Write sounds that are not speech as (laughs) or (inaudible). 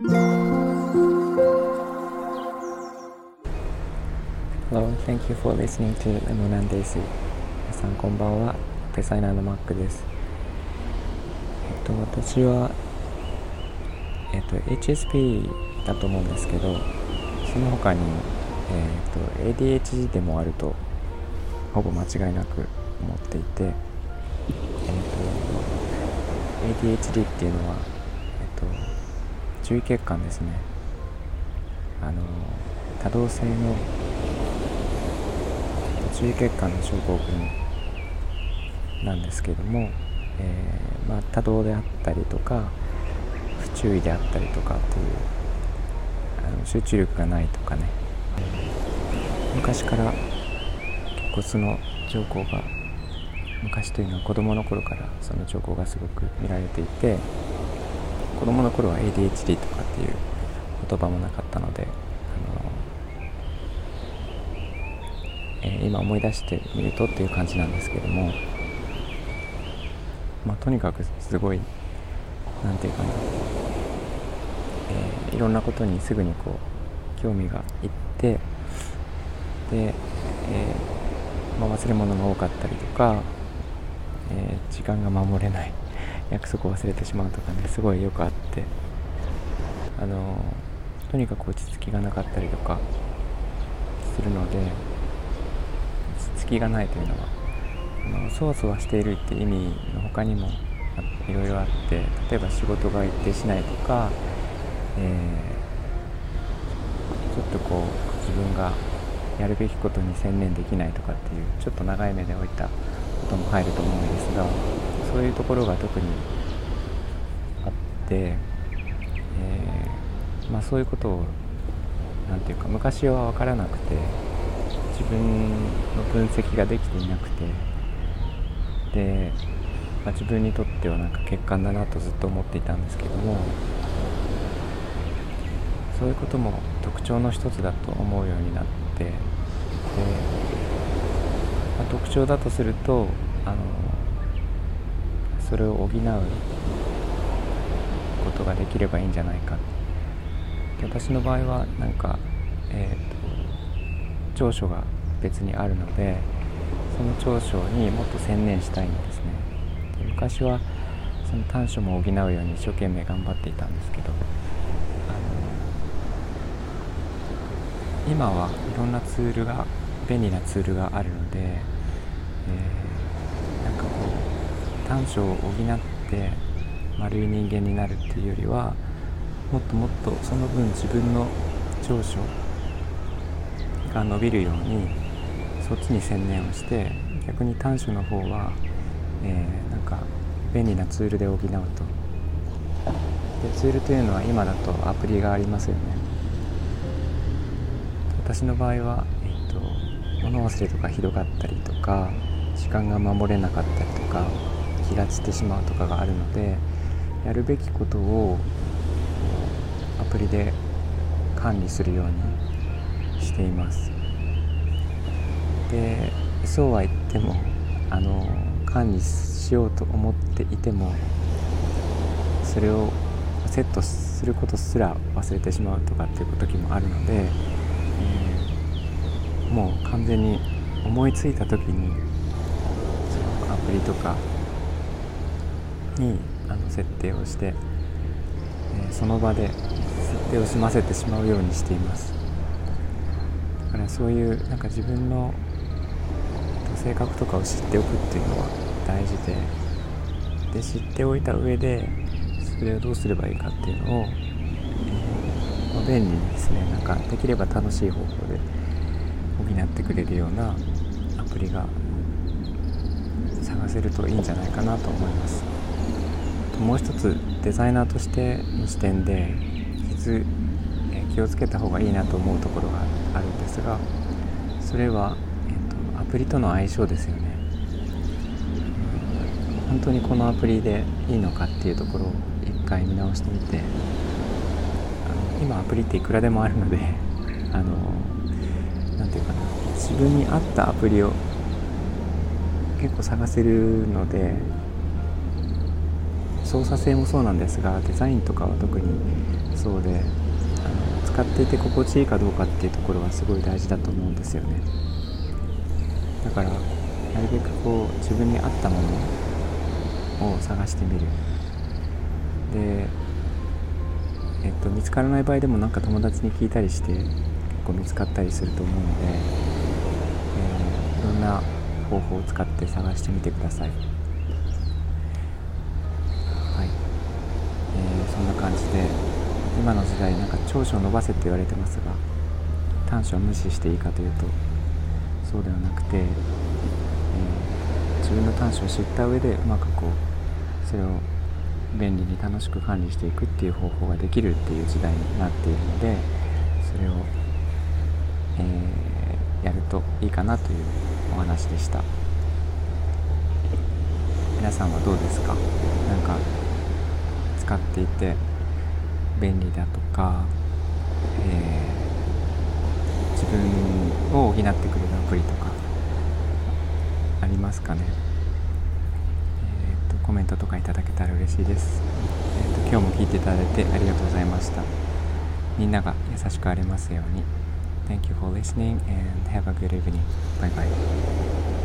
Hello, thank you for listening to Lemon Daisy. 皆さんこんばんは。デザイナーのマックです。えっと、私は、えっと、HSP だと思うんですけど、その他に、えっと、ADHD でもあると、ほぼ間違いなく思っていて、えっと、ADHD っていうのは、えっと、注意欠陥ですね。あの、多動性の注意欠陥の症候群なんですけども、えー、まあ、多動であったりとか不注意であったりとかっていうあの集中力がないとかね昔から結構その兆候が昔というのは子供の頃からその兆候がすごく見られていて子供の頃は ADHD とかっていう言葉もなかったのであのえー、今思い出してみるとっていう感じなんですけども、まあ、とにかくすごい何て言うかな、えー、いろんなことにすぐにこう興味がいってで、えー、まあ、忘れ物が多かったりとか、え時間が守れない約束を忘れてしまうとかねすごいよくあって。あのとにかく落ち着きがなかったりとかするので隙がないというのはあのそわそわしているって意味の他にもいろいろあって例えば仕事が一定しないとか、えー、ちょっとこう自分がやるべきことに専念できないとかっていうちょっと長い目で置いたことも入ると思うんですがそういうところが特にあって、えー、まあ、そういうことを何て言うか昔は分からなくて自分の分析ができていなくてで、まあ、自分にとってはなんか欠陥だなとずっと思っていたんですけどもそういうことも特徴の一つだと思うようになってで、まあ、特徴だとするとあのそれを補うことができればいいんじゃないかで私の場合はなんか、えーと長所が別にあるのでその長所にもっと専念したいんですね。昔はその短所も補うように一生懸命頑張っていたんですけど今はいろんなツールが便利なツールがあるので、えー、短所を補って丸い人間になるっていうよりはもっともっとその分自分の長所が伸びるようにそっちに専念をして逆に短所の方は、えー、なんか便利なツールで補うと。でツールというのは今だとアプリがありますよね。私の場合は、えーと、物忘れとかひどかったりとか時間が守れなかったりとか気が散ってしまうとかがあるのでやるべきことをアプリで管理するようにしています。でそうは言ってもあの管理しようと思っていてもそれをセットすることすら忘れてしまうとかっていう時もあるので、えー、もう完全に思いついた時にそのアプリとかにあの設定をして、えー、その場で設定を済ませてしまうようにしています。だからそういうなんか自分の性格とかを知っておくっていうのは大事でで知っておいた上でそれをどうすればいいかっていうのを、えー、まあ、便利にですねなんかできれば楽しい方法で補ってくれるようなアプリが探せるといいんじゃないかなと思いますもう一つデザイナーとしての視点で気をつけた方がいいなと思うところがあるんですがそれはえっと、アプリとの相性ですよね。本当にこのアプリでいいのかっていうところを一回見直してみてあの今アプリっていくらでもあるので (laughs) あの何て言うかな自分に合ったアプリを結構探せるので操作性もそうなんですがデザインとかは特にそうであの使っていて心地いいかどうかっていうところはすごい大事だと思うんですよね。だからなるべくこう自分に合ったものを探してみる。でえっと見つからない場合でもなんか友達に聞いたりして結構見つかったりすると思うので、えー、いろんな方法を使って探してみてください。はい、じで今の時代なんか長所を伸ばせって言われてますが短所を無視していいかというとそうではなくて、えー、自分の短所を知った上でうまくこうそれを便利に楽しく管理していくっていう方法ができるっていう時代になっているのでそれを、えー、やるといいかなというお話でした。皆さんはどうですか？なんか使っていて便利だとか、えー、自分を補ってくれるアプリとかありますかね、えーと、コメントとかいただけたら嬉しいです、えーと、と今日も聞いていただいてありがとうございましたみんなが優しくありますように Thank you for listening and have a good evening. Bye bye.